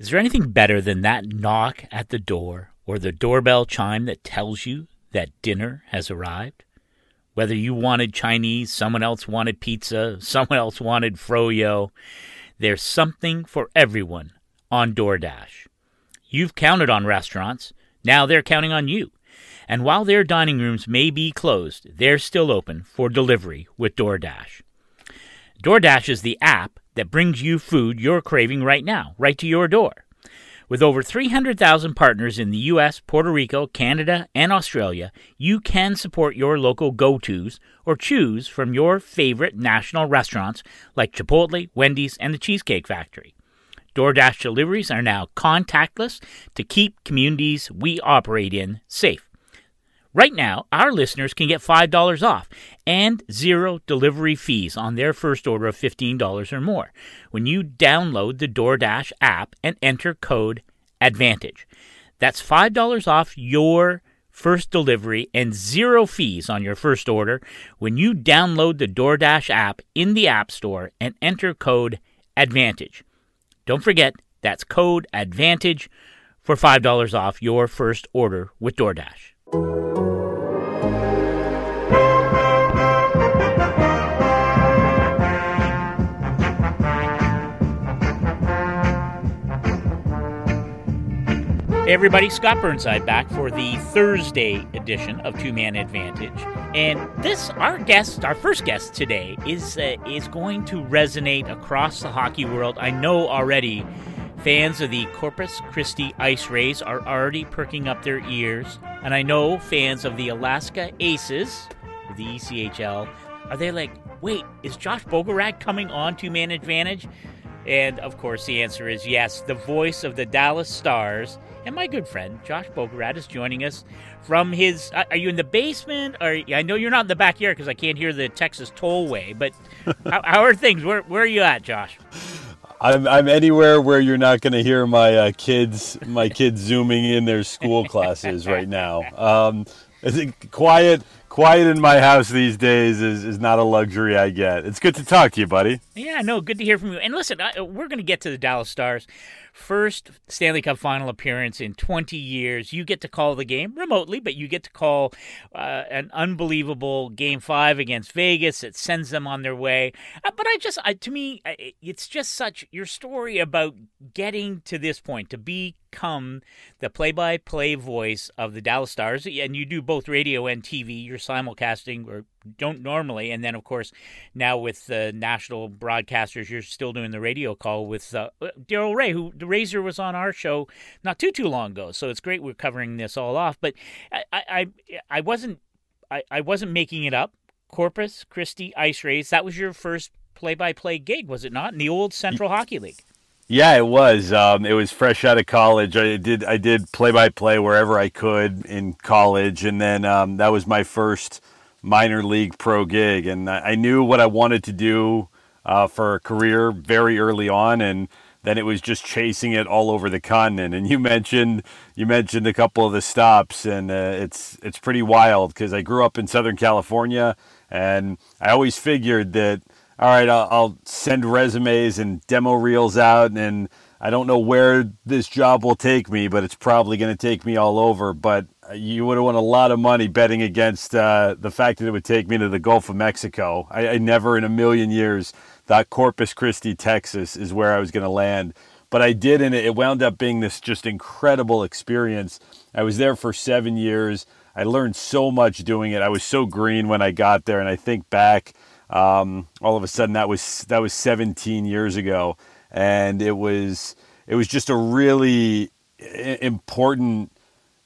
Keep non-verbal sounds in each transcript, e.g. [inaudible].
Is there anything better than that knock at the door or the doorbell chime that tells you that dinner has arrived? Whether you wanted Chinese, someone else wanted pizza, someone else wanted froyo, there's something for everyone on DoorDash. You've counted on restaurants, now they're counting on you. And while their dining rooms may be closed, they're still open for delivery with DoorDash. DoorDash is the app that brings you food you're craving right now, right to your door. With over 300,000 partners in the US, Puerto Rico, Canada, and Australia, you can support your local go tos or choose from your favorite national restaurants like Chipotle, Wendy's, and the Cheesecake Factory. DoorDash deliveries are now contactless to keep communities we operate in safe. Right now, our listeners can get $5 off and zero delivery fees on their first order of $15 or more when you download the DoorDash app and enter code ADVANTAGE. That's $5 off your first delivery and zero fees on your first order when you download the DoorDash app in the App Store and enter code ADVANTAGE. Don't forget, that's code ADVANTAGE for $5 off your first order with DoorDash. Hey everybody, Scott Burnside back for the Thursday edition of Two Man Advantage. And this, our guest, our first guest today, is uh, is going to resonate across the hockey world. I know already fans of the Corpus Christi Ice Rays are already perking up their ears. And I know fans of the Alaska Aces, the ECHL, are they like, wait, is Josh Bogorad coming on to Man Advantage? And of course, the answer is yes. The voice of the Dallas Stars and my good friend Josh Bogorad is joining us from his. Are you in the basement? Or I know you're not in the backyard because I can't hear the Texas tollway. But [laughs] how, how, are things? Where where are you at, Josh? I'm I'm anywhere where you're not going to hear my uh, kids my kids zooming in their school classes right now. Um, quiet quiet in my house these days is, is not a luxury I get. It's good to talk to you, buddy. Yeah, no, good to hear from you. And listen, I, we're going to get to the Dallas Stars first Stanley Cup final appearance in 20 years. You get to call the game remotely, but you get to call uh, an unbelievable game five against Vegas. It sends them on their way. Uh, but I just, I, to me, it's just such your story about getting to this point to become the play-by-play voice of the Dallas Stars, and you do both radio and TV. You're simulcasting or don't normally. And then, of course, now with the national broadcasters, you're still doing the radio call with uh, Daryl Reaugh, who the Razor was on our show not too too long ago. So it's great we're covering this all off. But I I, I wasn't I, I wasn't making it up. Corpus Christi Ice Rays. That was your first play-by-play gig, was it not? In the old Central Hockey League. Yeah, it was. Um, it was fresh out of college. I did I did play by play wherever I could in college, and then um, that was my first minor league pro gig, and I knew what I wanted to do uh, for a career very early on, and then it was just chasing it all over the continent. And you mentioned you mentioned a couple of the stops, and uh, it's it's pretty wild because I grew up in Southern California, and I always figured that all right, I'll, I'll send resumes and demo reels out, and I don't know where this job will take me, but it's probably going to take me all over. But you would have won a lot of money betting against uh, the fact that it would take me to the Gulf of Mexico. I, I never in a million years thought Corpus Christi, Texas is where I was going to land. But I did, and it wound up being this just incredible experience. I was there for seven years. I learned so much doing it. I was so green when I got there, and I think back, um, all of a sudden that was that was 17 years ago, and it was it was just a really important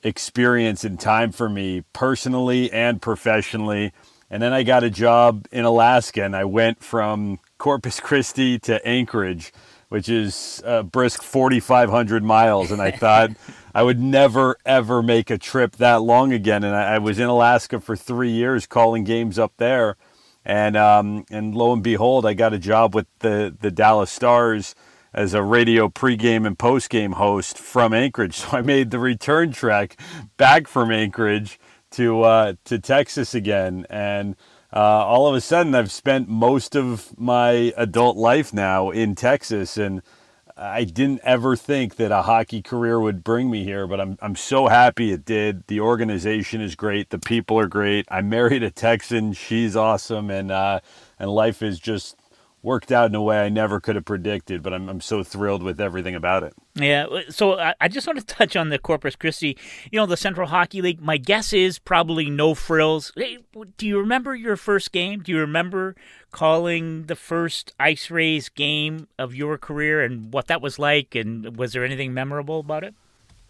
experience and time for me personally and professionally. And then I got a job in Alaska and I went from Corpus Christi to Anchorage, which is a brisk 4,500 miles. And I [laughs] thought I would never, ever make a trip that long again. And I, I was in Alaska for three years calling games up there. And, um, and lo and behold, I got a job with the, the Dallas Stars as a radio pregame and postgame host from Anchorage. [laughs] So I made the return trek back from Anchorage to uh, to Texas again, and uh, all of a sudden I've spent most of my adult life now in Texas, and I didn't ever think that a hockey career would bring me here, but I'm I'm so happy it did. The organization is great, the people are great. I married a Texan, she's awesome, and uh, and life is just worked out in a way I never could have predicted. But I'm I'm so thrilled with everything about it. Yeah, so I just want to touch on the Corpus Christi, you know, the Central Hockey League. My guess is probably no frills. Hey, do you remember your first game? Do you remember calling the first Ice Rays game of your career and what that was like? And was there anything memorable about it?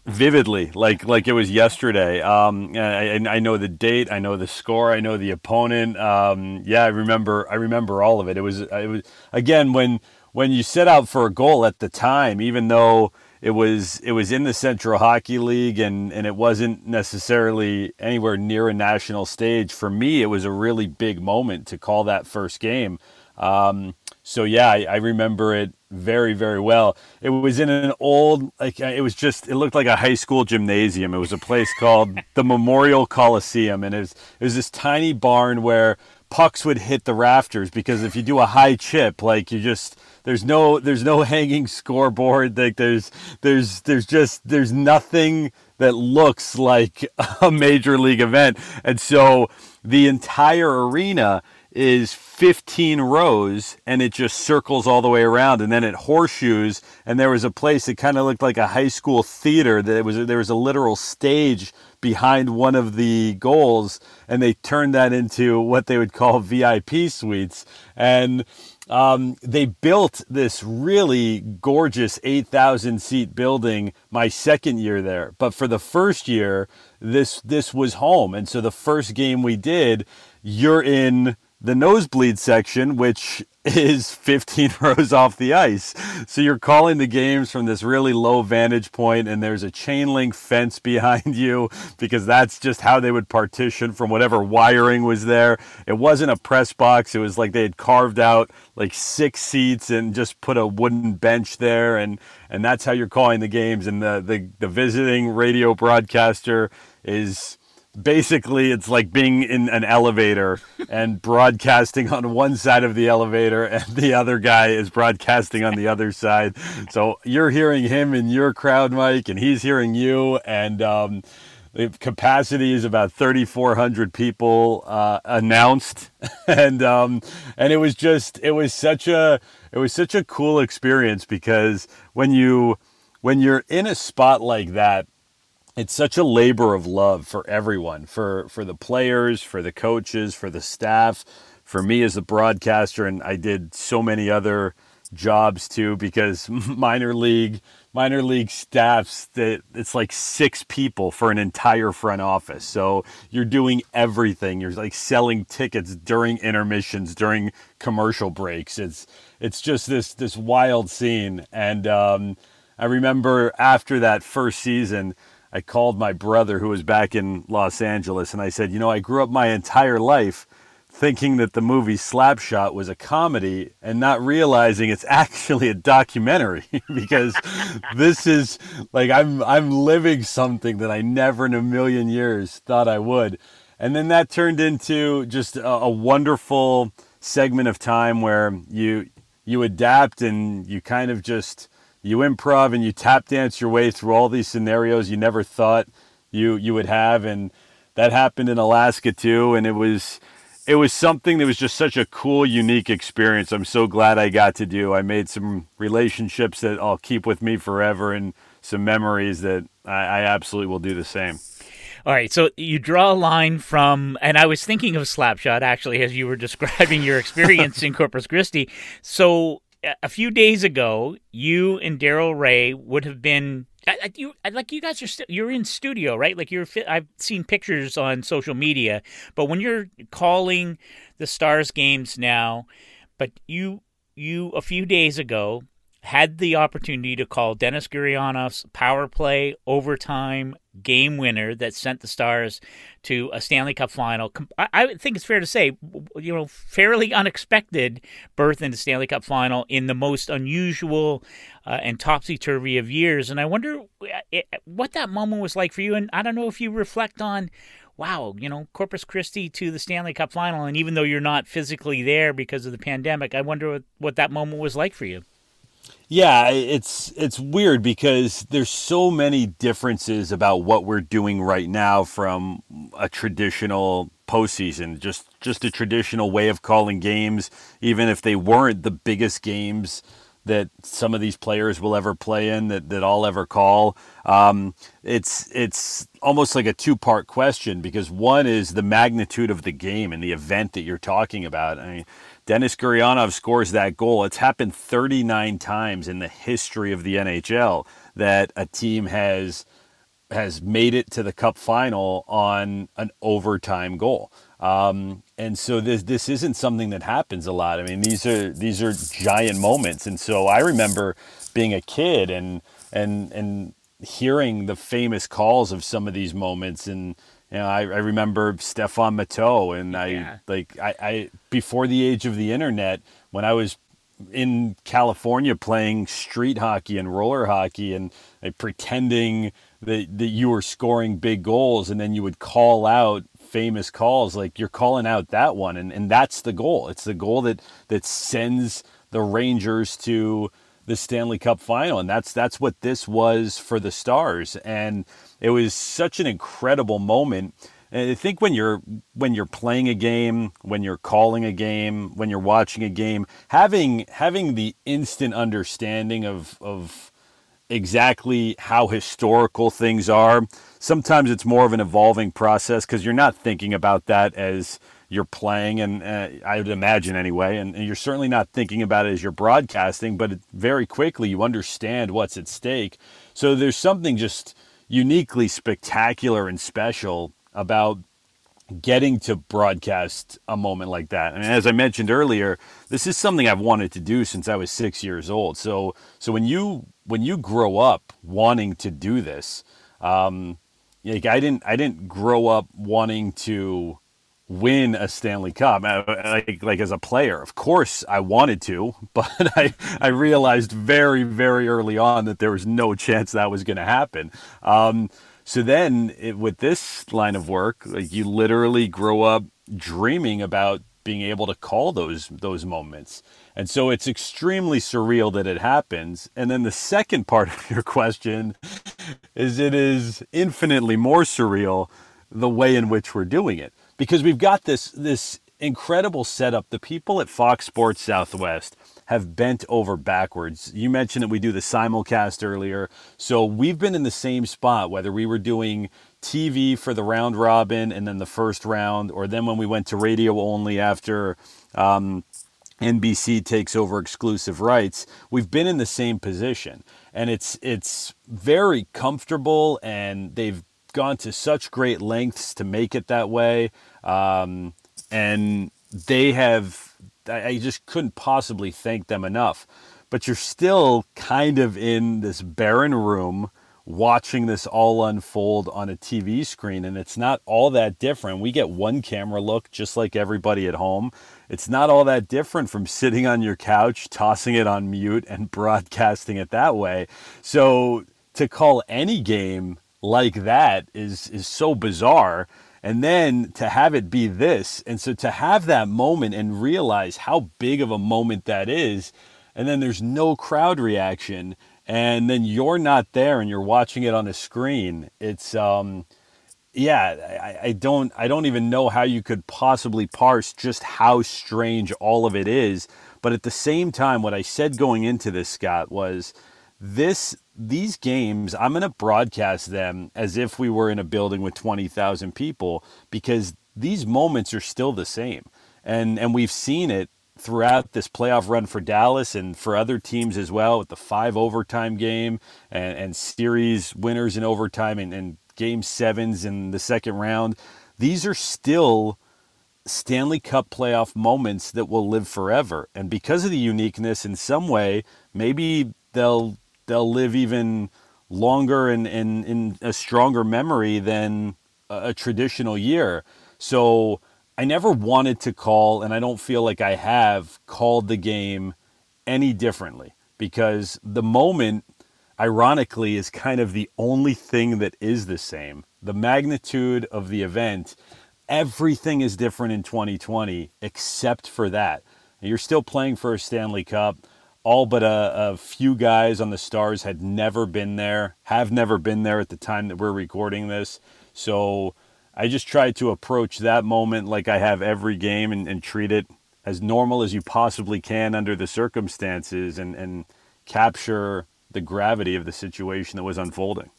Vividly, like like it was yesterday. Um, I, I know the date, I know the score, I know the opponent. Um, yeah, I remember. I remember all of it. It was it was again when when you set out for a goal at the time, even though it was it was in the Central Hockey League and and it wasn't necessarily anywhere near a national stage. For me, it was a really big moment to call that first game. Um, so yeah, I, I, remember it very very well. It was in an old like uh, it was just it looked like a high school gymnasium. It was a place called the Memorial Coliseum, and it was it was this tiny barn where pucks would hit the rafters because if you do a high chip, like you just there's no there's no [laughs] hanging scoreboard. Like there's there's there's just there's nothing that looks like [laughs] a major league event. And so the entire arena is 15 rows and it just circles all the way around and then it horseshoes and there was a place that kind of looked like a high school theater that was there was a literal stage behind one of the goals and they turned that into what they would call VIP suites and um, they built this really gorgeous 8,000 seat building my second year there. But for the first year, this this was home, and so the first game we did, you're in the nosebleed section, which [laughs] is 15 [laughs] rows off the ice. So you're calling the games from this really low vantage point, and there's a chain link fence [laughs] behind you because that's just how they would partition from whatever wiring was there. It wasn't a press box, it was like they had carved out like six seats and just put a wooden bench there, and, and that's how you're calling the games. And the, the, the visiting radio broadcaster is basically it's like being in an elevator and broadcasting on one side of the elevator and the other guy is broadcasting on the other side. So you're hearing him in your crowd mic and he's hearing you. And um, the capacity is about 3400 people uh, announced. [laughs] And um, and it was just it was such a it was such a cool experience because when you when you're in a spot like that it's such a labor of love for everyone for for the players for the coaches for the staff for me as a broadcaster and i did so many other jobs too because [laughs] minor league minor league staffs that it's like six people for an entire front office. So you're doing everything. You're like selling tickets during intermissions during commercial breaks. It's it's just this this wild scene. And um, i remember after that first season I called my brother who was back in Los Angeles and I said, You know, I grew up my entire life thinking that the movie Slapshot was a comedy and not realizing it's [laughs] actually a documentary [laughs] because this is like I'm I'm living something that I never in a million years thought I would. And then that turned into just a, a wonderful segment of time where you you adapt and you kind of just you improv and you tap dance your way through all these scenarios you never thought you you would have and that happened in Alaska too and it was it was something that was just such a cool unique experience. I'm so glad I got to do. I made some relationships that I'll keep with me forever and some memories that I, I absolutely will do the same. All right, so you draw a line from, and I was thinking of Slapshot actually as you were [laughs] describing your experience in Corpus Christi. So a few days ago, you and Daryl Reaugh would have been. I, you like you guys are still you're in studio right like you're I've seen pictures on social media but when you're calling the Stars games now but you you a few days ago had the opportunity to call Denis Gurianov's power play overtime game winner that sent the Stars to a Stanley Cup final. I think it's fair to say, you know, fairly unexpected berth in the Stanley Cup final in the most unusual uh, and topsy turvy of years. And I wonder uh, what that moment was like for you. And I don't know if you reflect on wow, you know, Corpus Christi to the Stanley Cup final. And even though you're not physically there because of the pandemic, I wonder what, what that moment was like for you. Yeah, it's it's weird because there's so many differences about what we're doing right now from a traditional postseason, just just a traditional way of calling games, even if they weren't the biggest games that some of these players will ever play in that, that I'll ever call. Um, it's it's almost like a two part question because one is the magnitude of the game and the event that you're talking about. I mean, Denis Gurianov scores that goal. It's happened 39 times in the history of the NHL that a team has has made it to the cup final on an overtime goal. Um, and so this this isn't something that happens a lot. I mean, these are these are giant moments. And so I remember being a kid and and and hearing the famous calls of some of these moments and you know, I, I remember Stéphane Matteau and yeah. I like I, I before the age of the internet when I was in California playing street hockey and roller hockey and like, pretending that, that you were scoring big goals and then you would call out famous calls like you're calling out that one and, and that's the goal it's the goal that that sends the rangers to the stanley cup final and that's that's what this was for the stars and it was such an incredible moment and I think when you're when you're playing a game, when you're calling a game, when you're watching a game, having having the instant understanding of of exactly how historical things are. Sometimes it's more of an evolving process because you're not thinking about that as you're playing, and uh, I would imagine anyway, and, and, you're certainly not thinking about it as you're broadcasting, but very quickly you understand what's at stake. So there's something just uniquely spectacular and special about getting to broadcast a moment like that. And as I mentioned earlier, this is something I've wanted to do since I was 6 years old. So so when you when you grow up wanting to do this, um, like I didn't I didn't grow up wanting to win a Stanley Cup like like as a player. Of course I wanted to, [laughs] but I I realized very very early on that there was no chance that was going to happen. Um, so then, it, with this line of work, like you literally grow up dreaming about being able to call those those moments. And so it's extremely surreal that it happens. And then the second [laughs] part of your question is it is infinitely more surreal the way in which we're doing it. Because we've got this this incredible setup. The people at Fox Sports Southwest have bent over backwards. You mentioned that we do the simulcast earlier. So we've been in the same spot, whether we were doing TV for the round robin and then the first round, or then when we went to radio only after um, NBC takes over exclusive rights, we've been in the same position. And it's it's very comfortable and they've gone to such great lengths to make it that way. Um, and they have I just couldn't possibly thank them enough. But you're still kind of in this barren room watching this all unfold on a TV screen, and it's not all that different. We get one camera look just like everybody at home. It's not all that different from sitting on your couch, tossing it on mute, and [laughs] broadcasting it that way. So to call any game like that is is so bizarre. And then to have it be this and so to have that moment and realize how big of a moment that is and then there's no crowd reaction and then you're not there and you're watching it on a screen it's um yeah I, I don't i don't even know how you could possibly parse just how strange all of it is. But at the same time what i said going into this scott was this these games, I'm going to broadcast them as if we were in a building with 20,000 people because these moments are still the same. And and we've seen it throughout this playoff run for Dallas and for other teams as well with the five overtime game and, and series winners in overtime and, and game sevens in the second round. These are still Stanley Cup playoff moments that will live forever. And because of the uniqueness in some way, maybe they'll they'll live even longer and in, in, a stronger memory than a, a traditional year. So I never wanted to call, and I don't feel like I have called the game any differently because the moment, ironically, is kind of the only thing that is the same. The magnitude of the event, everything is different in 2020 except for that. You're still playing for a Stanley Cup all but a, a, few guys on the Stars had never been there, have never been there at the time that we're recording this. So I just tried to approach that moment like I have every game and, and treat it as normal as you possibly can under the circumstances and, and capture the gravity of the situation that was unfolding.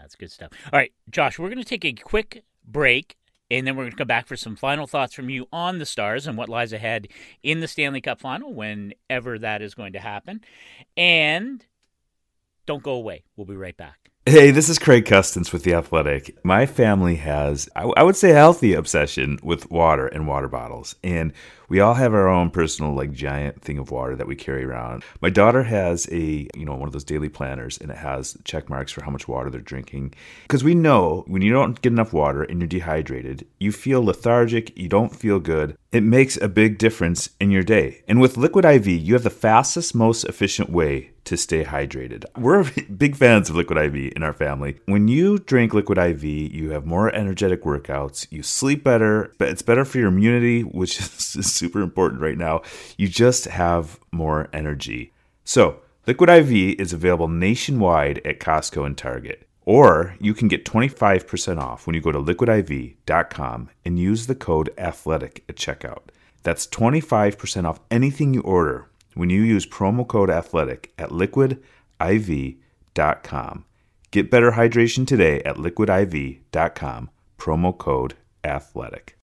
That's good stuff. All right, Josh, we're going to take a quick break and then we're going to come back for some final thoughts from you on the Stars and what lies ahead in the Stanley Cup final, whenever that is going to happen. And don't go away. We'll be right back. Hey, this is Craig Custance with The Athletic. My family has, I would say, a healthy obsession with water and water bottles. And we all have our own personal, like, giant thing of water that we carry around. My daughter has a, you know, one of those daily planners, and it has check marks for how much water they're drinking. Because we know when you don't get enough water and you're dehydrated, you feel lethargic, you don't feel good. It makes a big difference in your day. And with Liquid IV, you have the fastest, most efficient way to stay hydrated. We're [laughs] big fans of Liquid IV in our family. When you drink Liquid IV, you have more energetic workouts, you sleep better, but it's better for your immunity, which [laughs] is super important right now. You just have more energy. So, Liquid IV is available nationwide at Costco and Target. Or you can get 25% off when you go to liquidiv.com and use the code ATHLETIC at checkout. That's 25% off anything you order when you use promo code athletic at liquidiv.com. Get better hydration today at liquidiv.com, promo code athletic.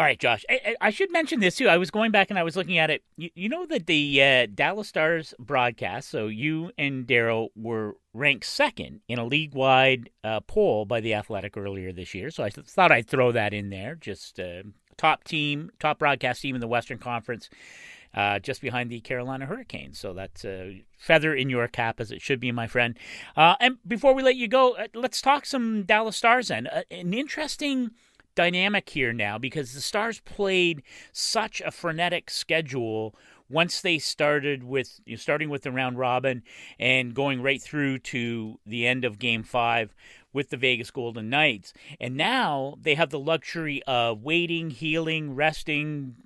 All right, Josh. I, I, should mention this too. I was going back and I was looking at it. You, you know that the uh, Dallas Stars broadcast. So you and Daryl were ranked second in a league-wide uh, poll by the Athletic earlier this year. So I th- thought I'd throw that in there, just uh, top team, top broadcast team in the Western Conference, uh, just behind the Carolina Hurricanes. So that's a feather in your cap, as it should be, my friend. Uh, and before we let you go, uh, let's talk some Dallas Stars then. An interesting dynamic here now because the Stars played such a frenetic schedule once they started with you know, starting with the round robin and going right through to the end of game five with the Vegas Golden Knights. And now they have the luxury of waiting, healing, resting.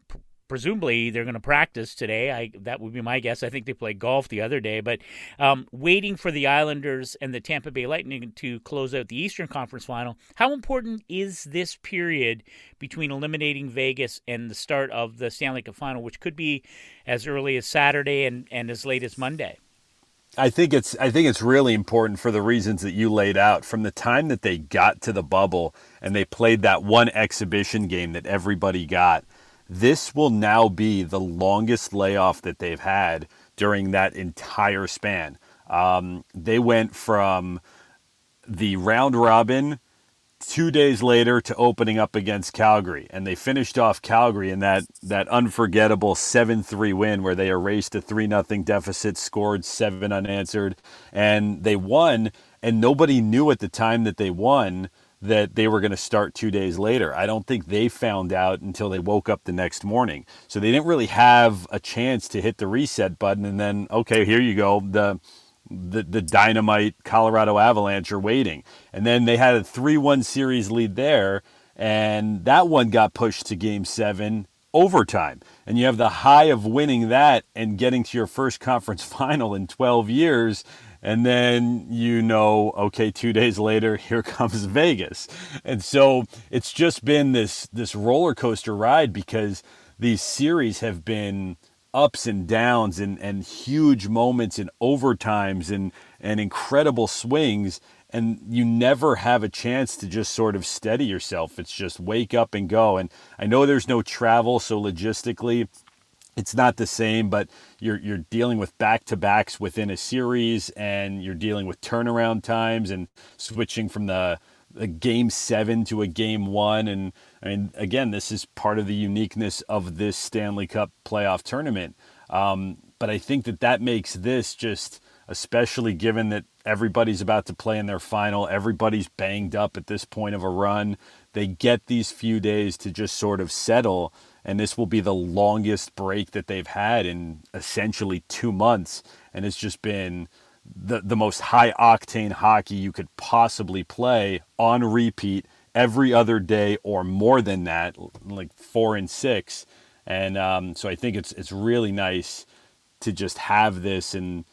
Presumably they're going to practice today. I that would be my guess. I think they played golf the other day, but um, waiting for the Islanders and the Tampa Bay Lightning to close out the Eastern Conference Final. How important is this period between eliminating Vegas and the start of the Stanley Cup Final, which could be as early as Saturday and, and as late as Monday? I think it's I think it's really important for the reasons that you laid out. From the time that they got to the bubble and they played that one exhibition game that everybody got, this will now be the longest layoff that they've had during that entire span. Um, they went from the round robin two days later to opening up against Calgary. And they finished off Calgary in that, that unforgettable 7 3 win where they erased a 3 0 deficit, scored seven unanswered, and they won. And nobody knew at the time that they won that they were going to start two days later. I don't think they found out until they woke up the next morning. So they didn't really have a chance to hit the reset button and then, okay, here you go. The the, the dynamite Colorado Avalanche are waiting. And then they had a 3 1 series lead there, and that one got pushed to game seven overtime. And you have the high of winning that and getting to your first conference [laughs] final in 12 years. And then you know, okay, two days later, [laughs] here comes Vegas. And so it's just been this this roller coaster ride because these series have been ups and downs and, and huge moments and overtimes and, and incredible swings. And you never have a chance to just sort of steady yourself. It's just wake up and go. And I know there's no travel, so logistically, it's not the same, but you're you're dealing with back to backs within a series, and you're dealing with turnaround times and switching from the, the game seven to a game one, and I mean, again, this is part of the uniqueness of this Stanley Cup playoff tournament. Um, but I think that that makes this just, especially given that everybody's about to play in their final, everybody's banged up at this point of a run. They get these few days to just sort of settle, and this will be the longest break that they've had in essentially two months. And it's just been the, the most high octane hockey you could possibly play on repeat every other day or more than that, like four and six. And um, so I think it's it's really nice to just have this and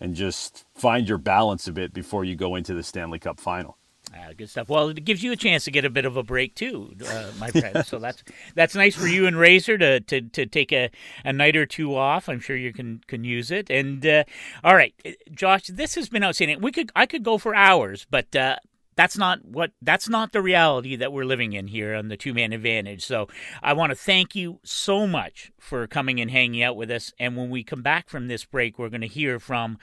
and just find your balance a bit before you go into the Stanley Cup final. Uh, good stuff. Well, it gives you a chance to get a bit of a break too, uh, my friend. so [laughs] that's that's nice for you and Razor to, to, to take a, a night or two off. I'm sure you can can use it. And uh, all right, Josh, this has been outstanding. We could I could go for hours, but uh, that's not what that's not the reality that we're living in here on the two man advantage. So I want to thank you so much for coming and hanging out with us. And when we come back from this break, we're going to hear from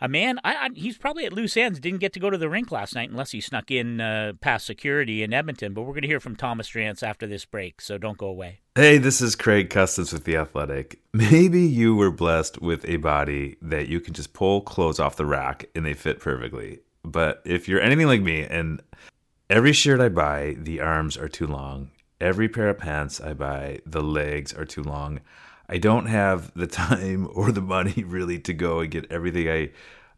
a man. I, I, he's probably at loose ends. Didn't get to go to the rink last night unless he snuck in uh, past security in Edmonton. But we're going to hear from Thomas Drance after this break. So don't go away. Hey, this is Craig Custance with The Athletic. Maybe you were blessed with a body that you can just pull clothes off the rack and they fit perfectly. But if you're anything like me, and every shirt I buy, the arms are too long. Every pair of pants I buy, the legs are too long. I don't have the [laughs] time or the money [laughs] really to go and get everything I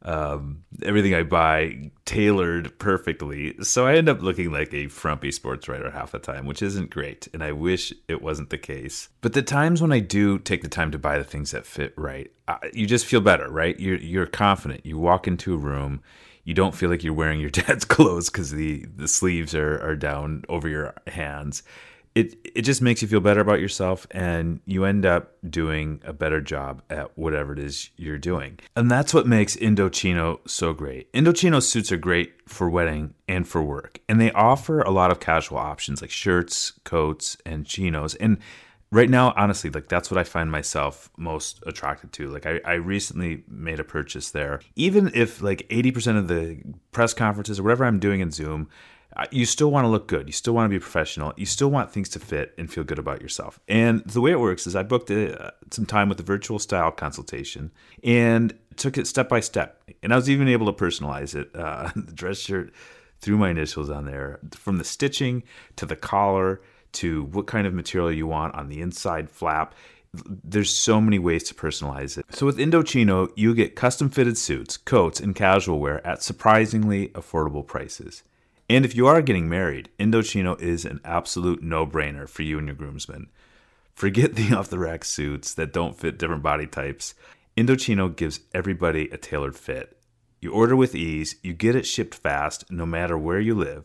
um, everything I buy tailored perfectly. So I end up looking like a frumpy sports writer half the time, which isn't great. And I wish it wasn't the case. But the times when I do take the time to buy the things that fit right, you just feel better, right? You're you're confident. You walk into a room you don't feel like you're wearing your [laughs] dad's clothes because the the sleeves are are down over your hands. It it just makes you feel better about yourself, and you end up doing a better job at whatever it is you're doing. And that's what makes Indochino so great. Indochino suits are great for wedding and for work, and they offer a lot of casual options like shirts, coats, and chinos. And right now honestly like that's what i find myself most attracted to. Like I, I recently made a purchase there. Even if like 80% of the press conferences or whatever i'm doing in zoom you still want to look good. You still want to be professional. You still want things to fit and feel good about yourself. And the way it works is i booked a, uh, some time with a virtual style consultation and took it step by step. And i was even able to personalize it uh, [laughs] the dress shirt threw my initials on there from the stitching to the collar to what kind of material you want on the inside flap. There's so many ways to personalize it. So with Indochino, you get custom fitted suits, coats, and casual wear at surprisingly affordable prices. And if you are getting married, Indochino is an absolute no brainer for you and your groomsmen. Forget the [laughs] off the rack suits that don't fit different body types. Indochino gives everybody a tailored fit. You order with ease, you get it shipped fast no matter where you live,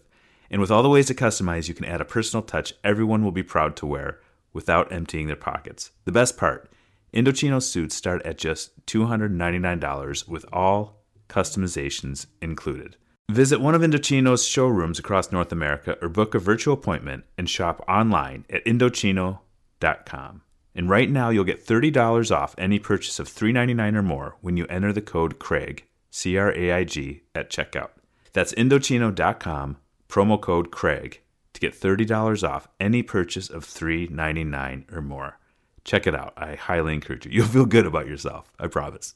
and with all the ways to customize, you can add a personal touch everyone will be proud to wear without emptying their pockets. The best part Indochino suits start at just $299 with all customizations included. Visit one of Indochino's showrooms across North America or book a virtual appointment and shop online at Indochino.com. And right now, you'll get $30 off any purchase of $3.99 or more when you enter the code CRAIG, C R A I G, at checkout. That's Indochino.com promo code Craig to get $30 off any purchase of $3.99 or more. Check it out. I highly encourage you. [laughs] You'll feel good about yourself. I promise.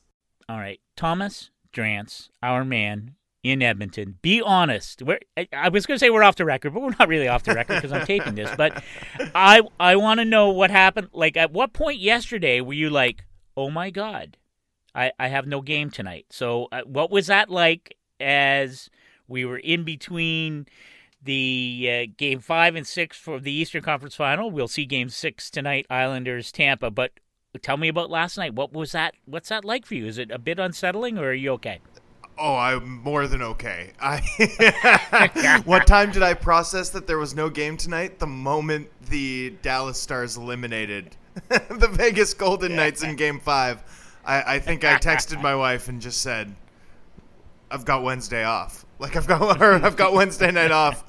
All right. Thomas Drance, our man in Edmonton. Be honest. We're, I was going to say we're off the record, but we're not really off the record because I'm taping this. But [laughs] I I want to know what happened. Like, at what point yesterday were you like, oh my God, I, I have no game tonight? So, uh, what was that like as we were in between the uh, game five and six for the Eastern Conference Final. We'll see game six tonight, Islanders Tampa. But tell me about last night. What was that? What's that like for you? Is it a bit unsettling, or are you okay? Oh, I'm more than okay. I [laughs] what time did I process that there was no game tonight? The moment the Dallas Stars eliminated [laughs] the Vegas Golden Knights in Game Five, I, I think I texted my wife and just said, "I've got Wednesday off." Like I've got [laughs] I've got Wednesday night off,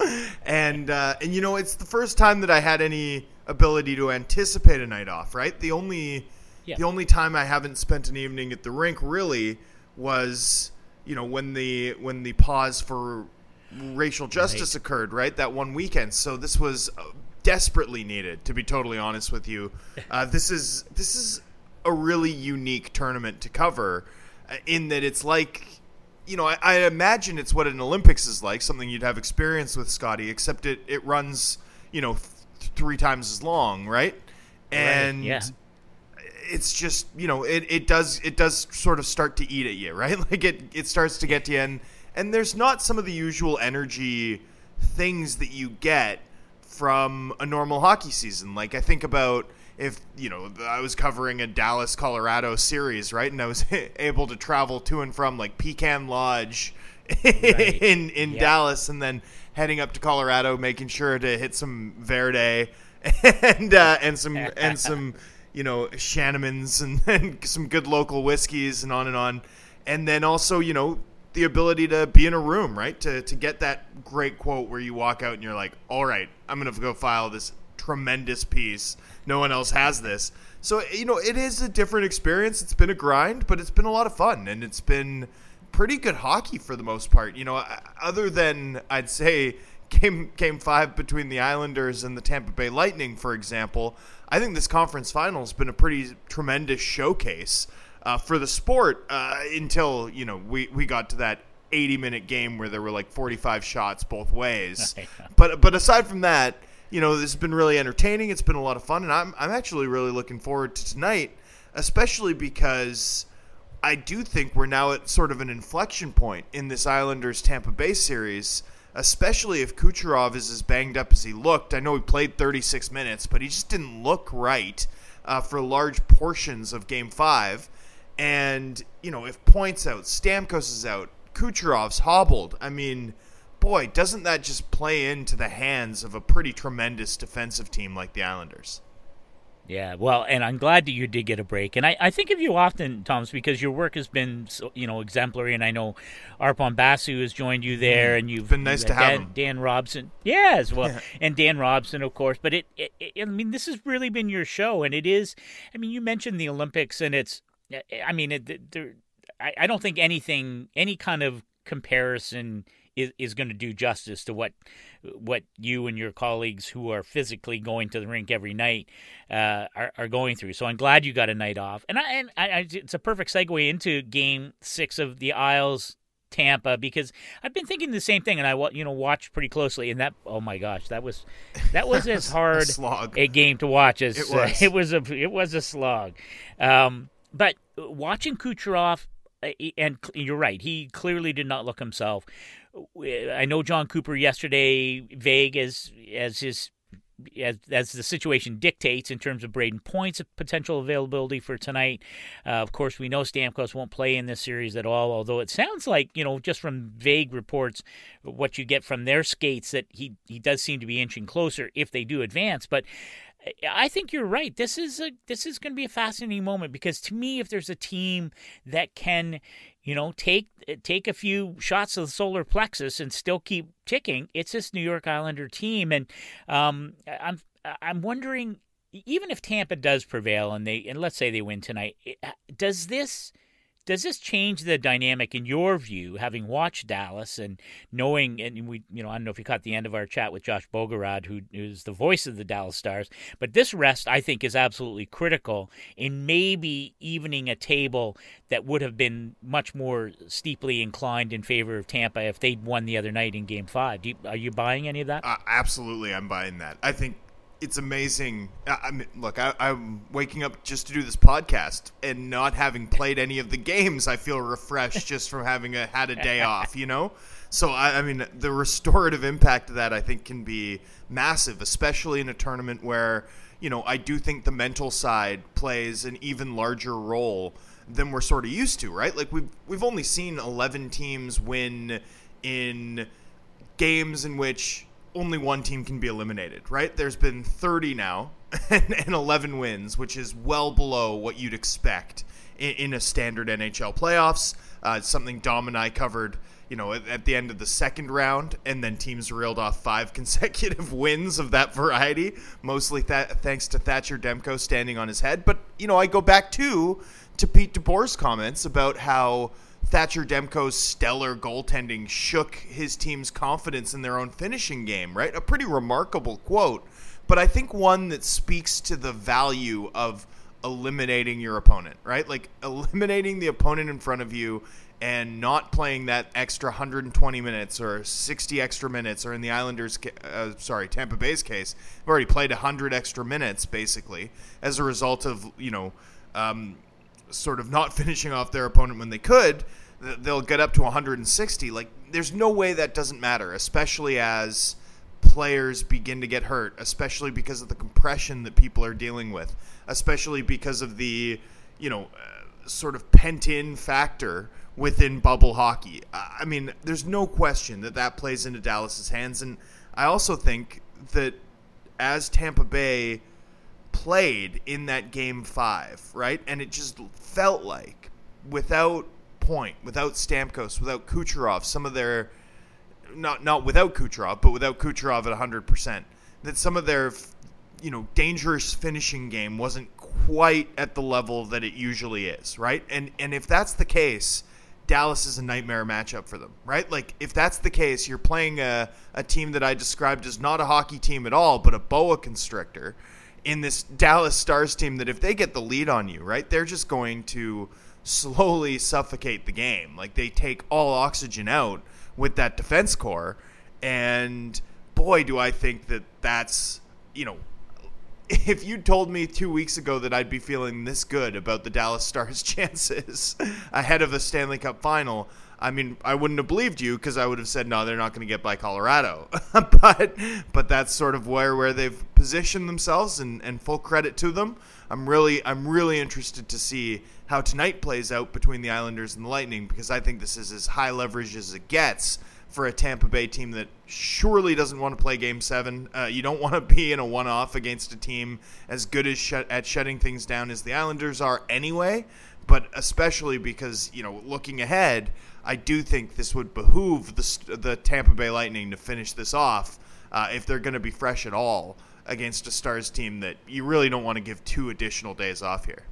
and uh, and you know it's the first time that I had any ability to anticipate a night off. Right, the only yeah. the only time I haven't spent an evening at the rink really was you know when the when the pause for racial justice right. occurred. Right, that one weekend. So this was uh, desperately needed. To be totally honest with you, [laughs] uh, this is this is a really unique tournament to cover, uh, in that it's like you know, I, I, imagine it's what an Olympics is like, something you'd have experience with, Scotty, except it, it runs, you know, th- three times as long, right? And right, yeah. it's just, you know, it, it does it does sort of start to eat at you, [laughs] right? Like it, it starts to get to you, and, and there's not some of the usual energy things that you get from a normal hockey season. Like I think about if you know I was covering a Dallas Colorado series, right, and I was [laughs] able to travel to and from like Pecan Lodge Right. [laughs] in in Yeah. Dallas, and then heading up to Colorado, making sure to hit some Verde [laughs] and uh, and some and some you know Stranahan's and, and some good local whiskeys and on and on, and then also you know the ability to be in a room, right, to to get that great quote where you walk out and you're like, all right, I'm gonna go file this tremendous piece. No one else has this. So you know, it is a different experience. It's been a grind, but it's been a lot of fun, and it's been pretty good hockey for the most part. You know, other than I'd say game game five between the Islanders and the Tampa Bay Lightning, for example. I think this conference final has been a pretty tremendous showcase uh, for the sport uh, until you know we we got to that 80 minute game where there were like 45 shots both ways. [laughs] but but aside from that, you know, this has been really entertaining. It's been a lot of fun, and I'm I'm actually really looking forward to tonight, especially because I do think we're now at sort of an inflection point in this Islanders Tampa Bay series, especially if Kucherov is as banged up as he looked. I know he played 36 minutes, but he just didn't look right uh, for large portions of Game Five. And you know, if Point's out, Stamkos is out, Kucherov's hobbled. I mean, boy, doesn't that just play into the hands of a pretty tremendous defensive team like the Islanders? Yeah, well, and I'm glad that you did get a break. And I, I think of you often, Thomas, because your work has been, so, you know, exemplary. And I know Arpon Basu has joined you there, and you've Mm-hmm. been nice you've to had have Dan, him. Dan Robson, yeah, as well, [laughs] and Dan Robson, of course. But it, it, it, I mean, this has really been your show, and it is. I mean, you mentioned the Olympics, and it's. I mean, it, there, I, I don't think anything, any kind of comparison is, is going to do justice to what what you and your colleagues who are physically going to the rink every night uh, are, are going through. So I'm glad you got a night off, and I, and I, I, it's a perfect segue into Game Six of the Isles. Tampa, because I've been thinking the same thing, and I you know watched pretty closely, and that oh my gosh, that was that was [laughs] as hard slog. a game to watch as It was. [laughs] it was a it was a slog. Um, but watching Kucherov, uh, and you're right, he clearly did not look himself. I know Jon Cooper yesterday, vague as as his as, as the situation dictates in terms of Brayden Point's of potential availability for tonight. Uh, of course, we know Stamkos won't play in this series at all, although it sounds like, you know, just from vague reports, what you get from their skates, that he, he does seem to be inching closer if they do advance. But I think you're right. This is a this is going to be a fascinating moment because to me, if there's a team that can, you know, take take a few shots of the solar plexus and still keep ticking, it's this New York Islander team. And um, I'm I'm wondering, even if Tampa does prevail and they and let's say they win tonight, does this does this change the dynamic in your view, having watched Dallas and knowing, and we, you know, I don't know if you caught the end of our chat with Josh Bogorad, who is the voice of the Dallas Stars, but this rest I think is absolutely critical in maybe evening a table that would have been much more steeply inclined in favor of Tampa if they'd won the other night in Game Five. You, are you buying any of that? Uh, absolutely, I'm buying that. I think it's amazing. I, I mean, look, I, I'm waking up just to do this podcast and not having played any of the games. I feel refreshed just from having a, had a day off. You know, so I, I mean, the restorative impact of that I think can be massive, especially in a tournament where you know I do think the mental side plays an even larger role than we're sort of used to, right? Like we've we've only seen 11 teams win in games in which only one team can be eliminated, right? There's been 30 now [laughs] and, and 11 wins, which is well below what you'd expect in, in a standard NHL playoffs. Uh, something Dom and I covered, you know, at, at the end of the second round, and then teams reeled off five [laughs] consecutive wins of that variety, mostly th- thanks to Thatcher Demko standing on his head. But you know, I go back to to Pete DeBoer's comments about how Thatcher Demko's stellar goaltending shook his team's confidence in their own finishing game, right? A pretty remarkable quote, but I think one that speaks to the value of eliminating your opponent, right? Like [laughs] eliminating the opponent in front of you and not playing that extra 120 minutes or 60 extra minutes, or in the Islanders, uh, sorry, Tampa Bay's case, they've already played 100 extra minutes basically as a result of, you know, um, sort of not [laughs] finishing off their opponent when they could, they'll get up to 160. Like, there's no way that doesn't matter, especially as players begin to get hurt, especially because of the compression that people are dealing with, especially because of the, you know, uh, sort of pent in factor within bubble hockey. I mean, there's no question that that plays into Dallas's hands. And I also think that as Tampa Bay played in that game five, right? And it just felt like without Point, without Stamkos, without Kucherov, some of their not not without Kucherov, but without Kucherov at 100%, that some of their you know dangerous finishing game wasn't quite at the level that it usually is, right? And and if that's the case, Dallas is a nightmare matchup for them, right? Like if that's the case, you're playing a, a team that I described as not a hockey team at all, but a boa constrictor in this Dallas Stars team that if they get the lead on you, right, they're just going to slowly suffocate the game. Like they take all oxygen out with that defense core, and boy, do I think that that's you know. [laughs] If you told me two weeks ago that I'd be feeling this good about the Dallas Stars' [laughs] chances ahead of a Stanley Cup final, I mean, I wouldn't have believed you because I would have said, no, they're not going to get by Colorado. [laughs] but but that's sort of where where they've positioned themselves, and, and full credit to them. I'm really I'm really interested to see how tonight plays out between the Islanders and the Lightning because I think this is as high leverage as it gets for a Tampa Bay team that surely doesn't want to play Game Seven. Uh, you don't want to be in a one-off against a team as good as sh- at shutting things down as the Islanders are anyway. But especially because you know, looking ahead, I do think this would behoove the the Tampa Bay Lightning to finish this off uh, if they're going to be fresh at all against a Stars team that you really don't want to give two additional days off here.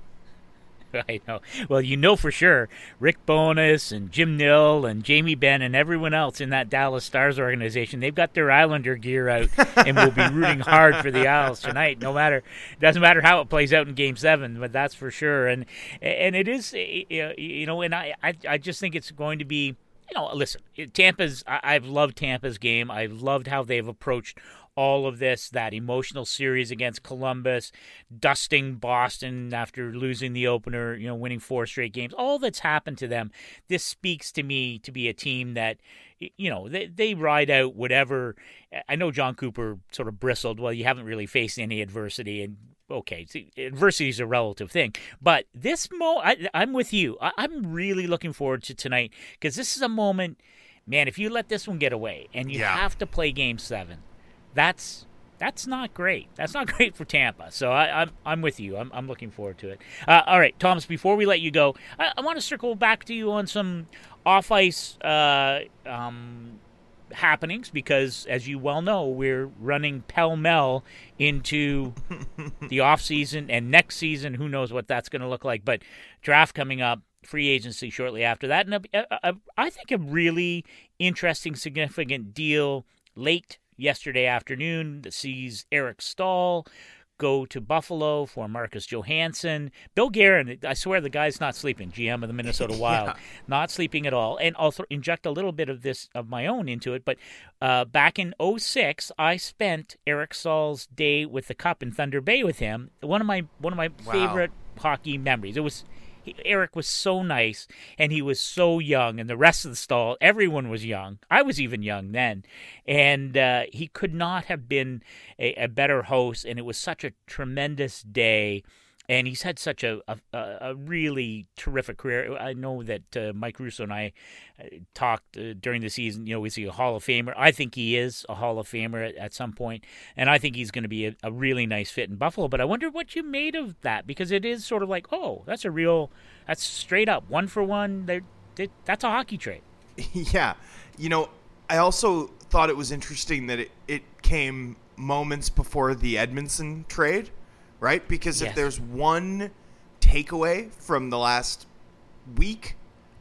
[laughs] I know. Well, you know for sure, Rick Bowness and Jim Nill and Jamie Benn and everyone else in that Dallas Stars organization, they've got their Islander gear out and will be rooting hard for the Isles tonight. No matter, it doesn't matter how it plays out in Game Seven, but that's for sure. And and it is, you know, and I I, I just think it's going to be you know, listen, Tampa's. I've loved Tampa's game. I've loved how they've approached all of this, that emotional series against Columbus, dusting Boston after losing the opener, you know, winning four straight games, all that's happened to them. This speaks to me to be a team that, you know, they, they ride out whatever. I know Jon Cooper sort of bristled, well, you haven't really faced any adversity. And okay, adversity is a relative thing. But this mo, I, am with you. I, I'm really looking forward to tonight because this is a moment man, if you let this one get away and you yeah. have to play game seven, that's that's not great. That's not [laughs] great for Tampa. So I, am I'm, I'm with you. I'm, I'm looking forward to it. Uh, all right, Thomas. Before we let you go, I, I want to circle back to you on some off ice uh, um, happenings because, as you well know, we're running pell mell into [laughs] the off season and next season. Who knows what that's going to look like? But draft coming up. Free agency shortly after that, and a, a, a, I think a really interesting, significant deal late yesterday afternoon that sees Eric Staal go to Buffalo for Marcus Johansson. Bill Guerin, I swear the guy's not sleeping, GM of the Minnesota [laughs] Wild, yeah. not sleeping at all. And I'll th- inject a little bit of this of my own into it. But uh, back in 06, I spent Eric Staal's day with the Cup in Thunder Bay with him. One of my one of my wow. favorite hockey memories. It was he, Eric was so nice and he was so young, and the rest of the stall, everyone was young. I was even young then. And uh, he could not have been a, a better host, and it was such a tremendous day and he's had such a, a, a really terrific career. I know that uh, Mike Russo and I uh, talked uh, during the season. You know, is he a Hall of Famer? I think he is a Hall of Famer at, at some point, and I think he's going to be a, a, really nice fit in Buffalo. But I wonder what you made of that because it is sort of like, oh, that's a real, that's straight up one for one. They, that's a hockey trade. [laughs] yeah, you know, I also thought it was interesting that it, it came moments before the Edmondson trade right? Because yes. if there's one takeaway from the last week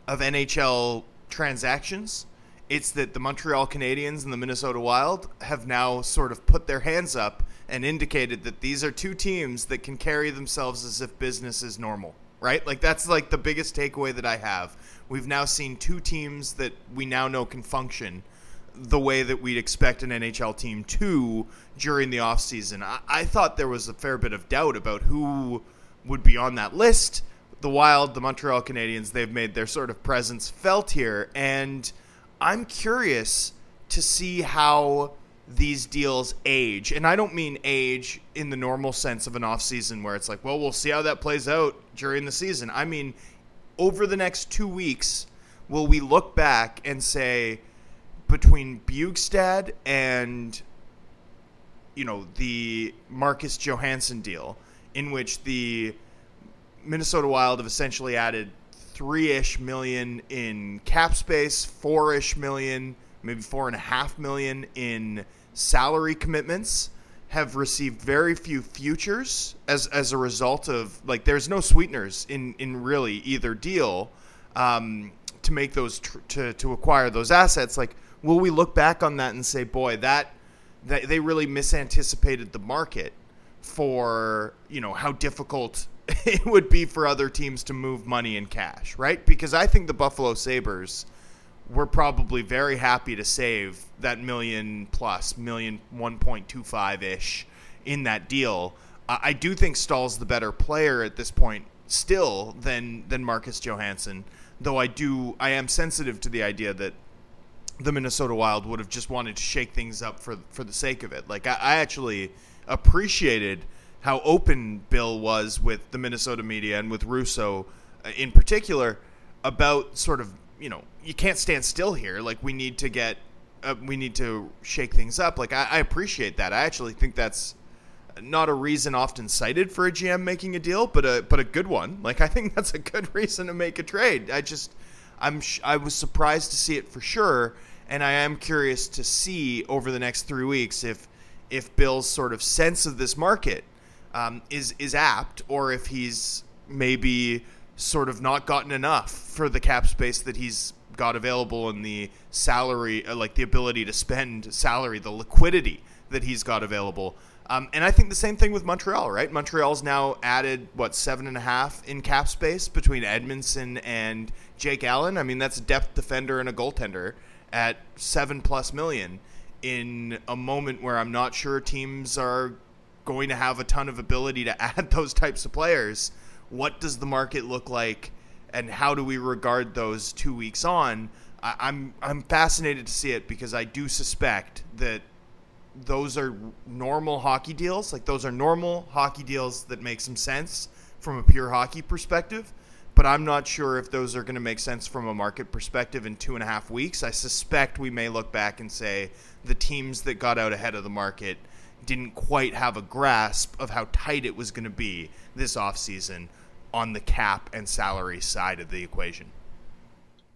of NHL transactions, it's that the Montreal Canadiens and the Minnesota Wild have now sort of put their hands up and indicated that these are two teams that can carry themselves as if business is normal, right? Like that's like the biggest takeaway that I have. We've now seen two teams that we now know can function the way that we'd expect an NHL team to during the offseason. I, I thought there was a fair bit of doubt about who would be on that list. The Wild, the Montreal Canadiens, they've made their sort of presence felt here. And I'm curious to see how these deals age. And I don't mean age in the normal sense of an offseason where it's like, well, we'll see how that plays out during the season. I mean, over the next two weeks, will we look back and say, between Bjugstad and you know the Marcus Johansson deal, in which the Minnesota Wild have essentially added three ish million in cap space, four ish million, maybe four and a half million in salary commitments. Have received very few futures as as a result of like there's no sweeteners in in really either deal um, to make those tr- to to acquire those assets. Like, will we look back on that and say, boy, that that they really misanticipated the market for you know how difficult [laughs] it would be for other teams to move money in cash, right? Because I think the Buffalo Sabres were probably very happy to save that million plus, million 1.25 ish in that deal. I do think Staal's the better player at this point still than than Marcus Johansson, though I do I am sensitive to the idea that the Minnesota Wild would have just wanted to shake things up for for the sake of it. Like I, I actually appreciated how open Bill was with the Minnesota media and with Russo uh, in particular about sort of you know you can't stand still here. Like we need to get uh, we need to shake things up. Like I, I appreciate that. I actually think that's not a reason often cited for a GM making a deal, but a but a good one. Like I think [laughs] that's a good reason to make a trade. I just I'm sh- I was surprised to see it for sure, and I am curious to see over the next three weeks if if Bill's sort of sense of this market um, is is apt, or if he's maybe sort of not gotten enough for the cap space that he's got available and the salary, uh, like the ability to spend salary, the liquidity that he's got available. Um, and I think the same thing with Montreal, right? Montreal's now added what seven and a half in cap space between Edmondson and Jake Allen. I mean, that's a depth defender and a goaltender at seven plus million in a moment where I'm not sure teams are going to have a ton of ability to [laughs] add those types of players. What does the market look like, and how do we regard those two weeks on? I, I'm I'm fascinated to see it because I do suspect that those are normal hockey deals. Like those are normal hockey deals that make some sense from a pure hockey perspective. But I'm not sure if those are going to make sense from a market perspective in two and a half weeks. I suspect we may look back and say the teams that got out ahead of the market didn't quite have a grasp of how tight it was going to be this offseason on the cap and salary side of the equation.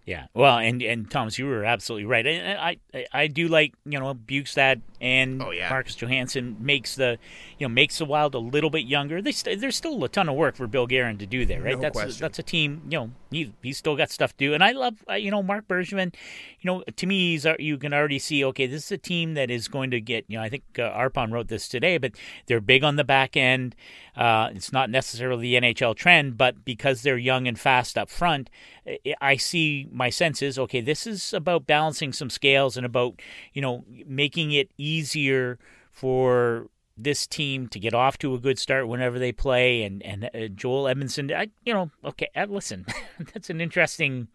Yeah, well, and and Thomas, you were absolutely right. And I I, I do like you know Bjugstad and oh, yeah. Marcus Johansson makes the you know makes the Wild a little bit younger. They st- there's still a ton of work for Bill Guerin to do there, right? No that's question. A, that's a team. You know, he he's still got stuff to do, and I love uh, you know Marc Bergevin. You know, to me, he's you can already see okay, this is a team that is going to get. You know, I think uh, Arpon wrote this today, but they're big on the back end. Uh, it's not necessarily the NHL trend, but because they're young and fast up front, I see my senses. okay. This is about balancing some scales and about you know making it easier for this team to get off to a good start whenever they play. And and uh, Joel Edmondson, I, you know, okay, uh, listen, [laughs] that's an interesting.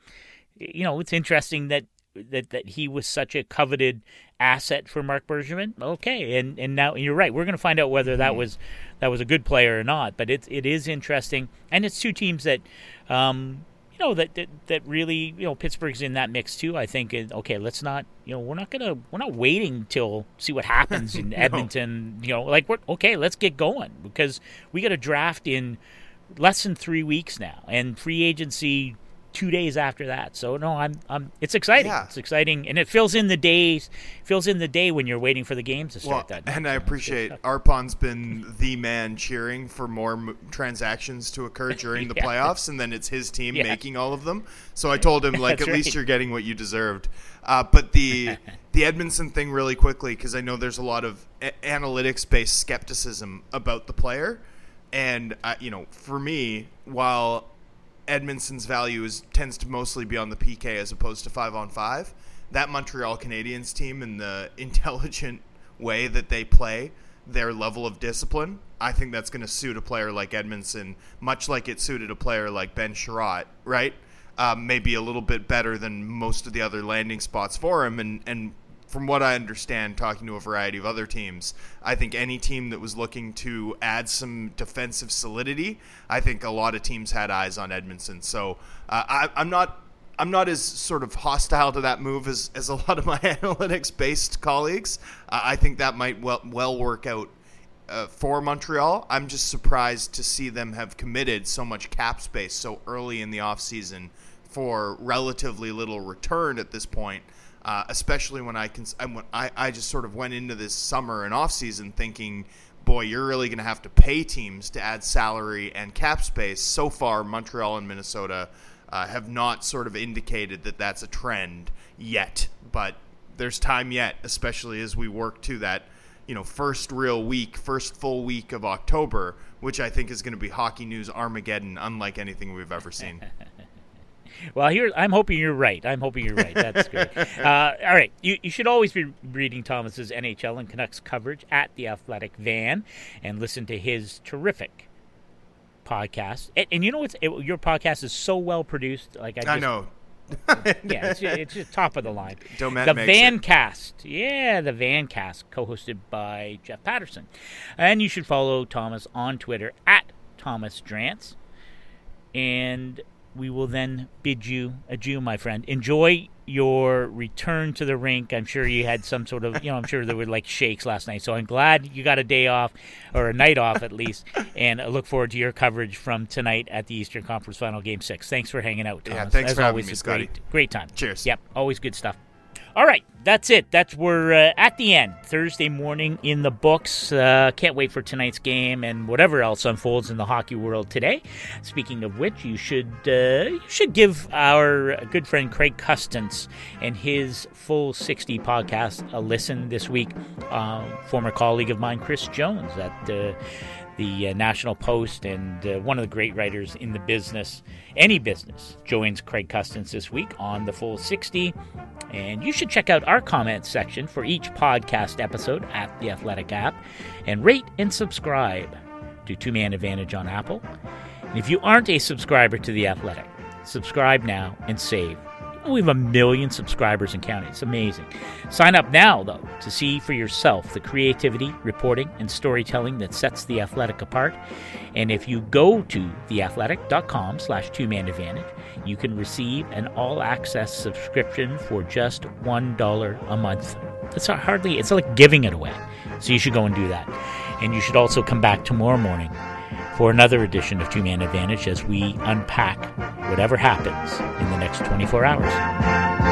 You know, it's interesting that that that he was such a coveted asset for Mark Bergevin. Okay, and and now you're right. We're going to find out whether that was that was a good player or not. But it it is interesting, and it's two teams that. Um, know that, that that really you know Pittsburgh's in that mix too. I think uh, okay, let's not you know we're not gonna we're not waiting till see what happens [laughs] in No. Edmonton. You know, like we're okay, let's get going because we got a draft in less than three weeks now, and free agency two days after that. So no, I'm I'm it's exciting. Yeah. It's exciting, and it fills in the days fills in the day when you're waiting for the games to Well, start. that and I appreciate. [laughs] Arpon's been the man cheering for more m- transactions to occur during the [laughs] Yeah. playoffs, and then it's his team Yeah. making all of them. So I told him [laughs] like, at least you're getting what you deserved. Uh, but the the Edmondson thing really quickly because I know there's a lot of a- analytics based skepticism about the player, and uh, you know, for me, while Edmondson's value is tends to mostly be on the PK as opposed to five on five. That Montreal Canadiens team and the [laughs] intelligent way that they play their level of discipline, I think that's going to suit a player like Edmondson, much like it suited a player like Ben Chiarot, right? Um, maybe a little bit better than most of the other landing spots for him, and and from what I understand, talking to a variety of other teams, I think any team that was looking to add some defensive solidity, I think a lot of teams had eyes on Edmondson. So uh, I, I'm not. I'm not as sort of hostile to that move as, as a lot of my [laughs] analytics based colleagues. Uh, I think that might well, well work out uh, for Montreal. I'm just surprised to see them have committed so much cap space so early in the offseason for relatively little return at this point. Uh, especially when I, cons- I, I just sort of went into this summer and offseason thinking, boy, you're really going to have to pay teams to add salary and cap space. So far, Montreal and Minnesota uh, have not sort of indicated that that's a trend yet, but there's time yet, especially as we work to that, you know, first real week, first full week of October, which I think is going to be hockey news Armageddon, unlike anything we've ever seen. [laughs] Well, here I'm hoping you're right. I'm hoping you're right. That's good. [laughs] Uh, all right, you, you should always be reading Thomas's NHL and Canucks coverage at the Athletic Van, and listen to his terrific podcast. And, and you know what's it, your podcast is so well produced. Like I, just, I know. [laughs] yeah, it's, it's just top of the line. Domet the Van it. Cast, yeah, the Van Cast, co-hosted by Jeff Patterson, and you should follow Thomas on Twitter at Thomas Drance, and we will then bid you adieu, my friend. Enjoy your return to the rink. I'm sure you had some sort of, you know, I'm sure there were like shakes last night. So I'm glad you got a day off or a night off at least. And I look forward to your coverage from tonight at the Eastern Conference Final Game Six. Thanks for hanging out, Yeah, thanks As for having always, me, it's Scotty. great, great time. Cheers. Yep, always good stuff. All right, that's it. That's we're uh, at the end. Thursday morning in the books. Uh, can't wait for tonight's game and whatever else unfolds in the hockey world today. Speaking of which, you should uh, you should give our good friend Craig Custance and his full sixty podcast a listen this week. Uh, former colleague of mine, Chris Jones, at uh, the uh, National Post and uh, one of the great writers in the business, any business, joins Craig Custance this week on the Full 60. And you should check out our comments section for each podcast episode at the Athletic app and rate and subscribe to Two Man Advantage on Apple. And if you aren't a subscriber to the Athletic, subscribe now and save. We have a million subscribers and counting. It's amazing. Sign up now, though, to see for yourself the creativity, reporting, and storytelling that sets The Athletic apart. And if you go to theathletic.com slash two-man advantage, you can receive an all-access subscription for just $1 a month. Not hardly, it's like giving it away. So you should go and do that. And you should also come back tomorrow morning for another edition of Two Man Advantage as we unpack whatever happens in the next 24 hours.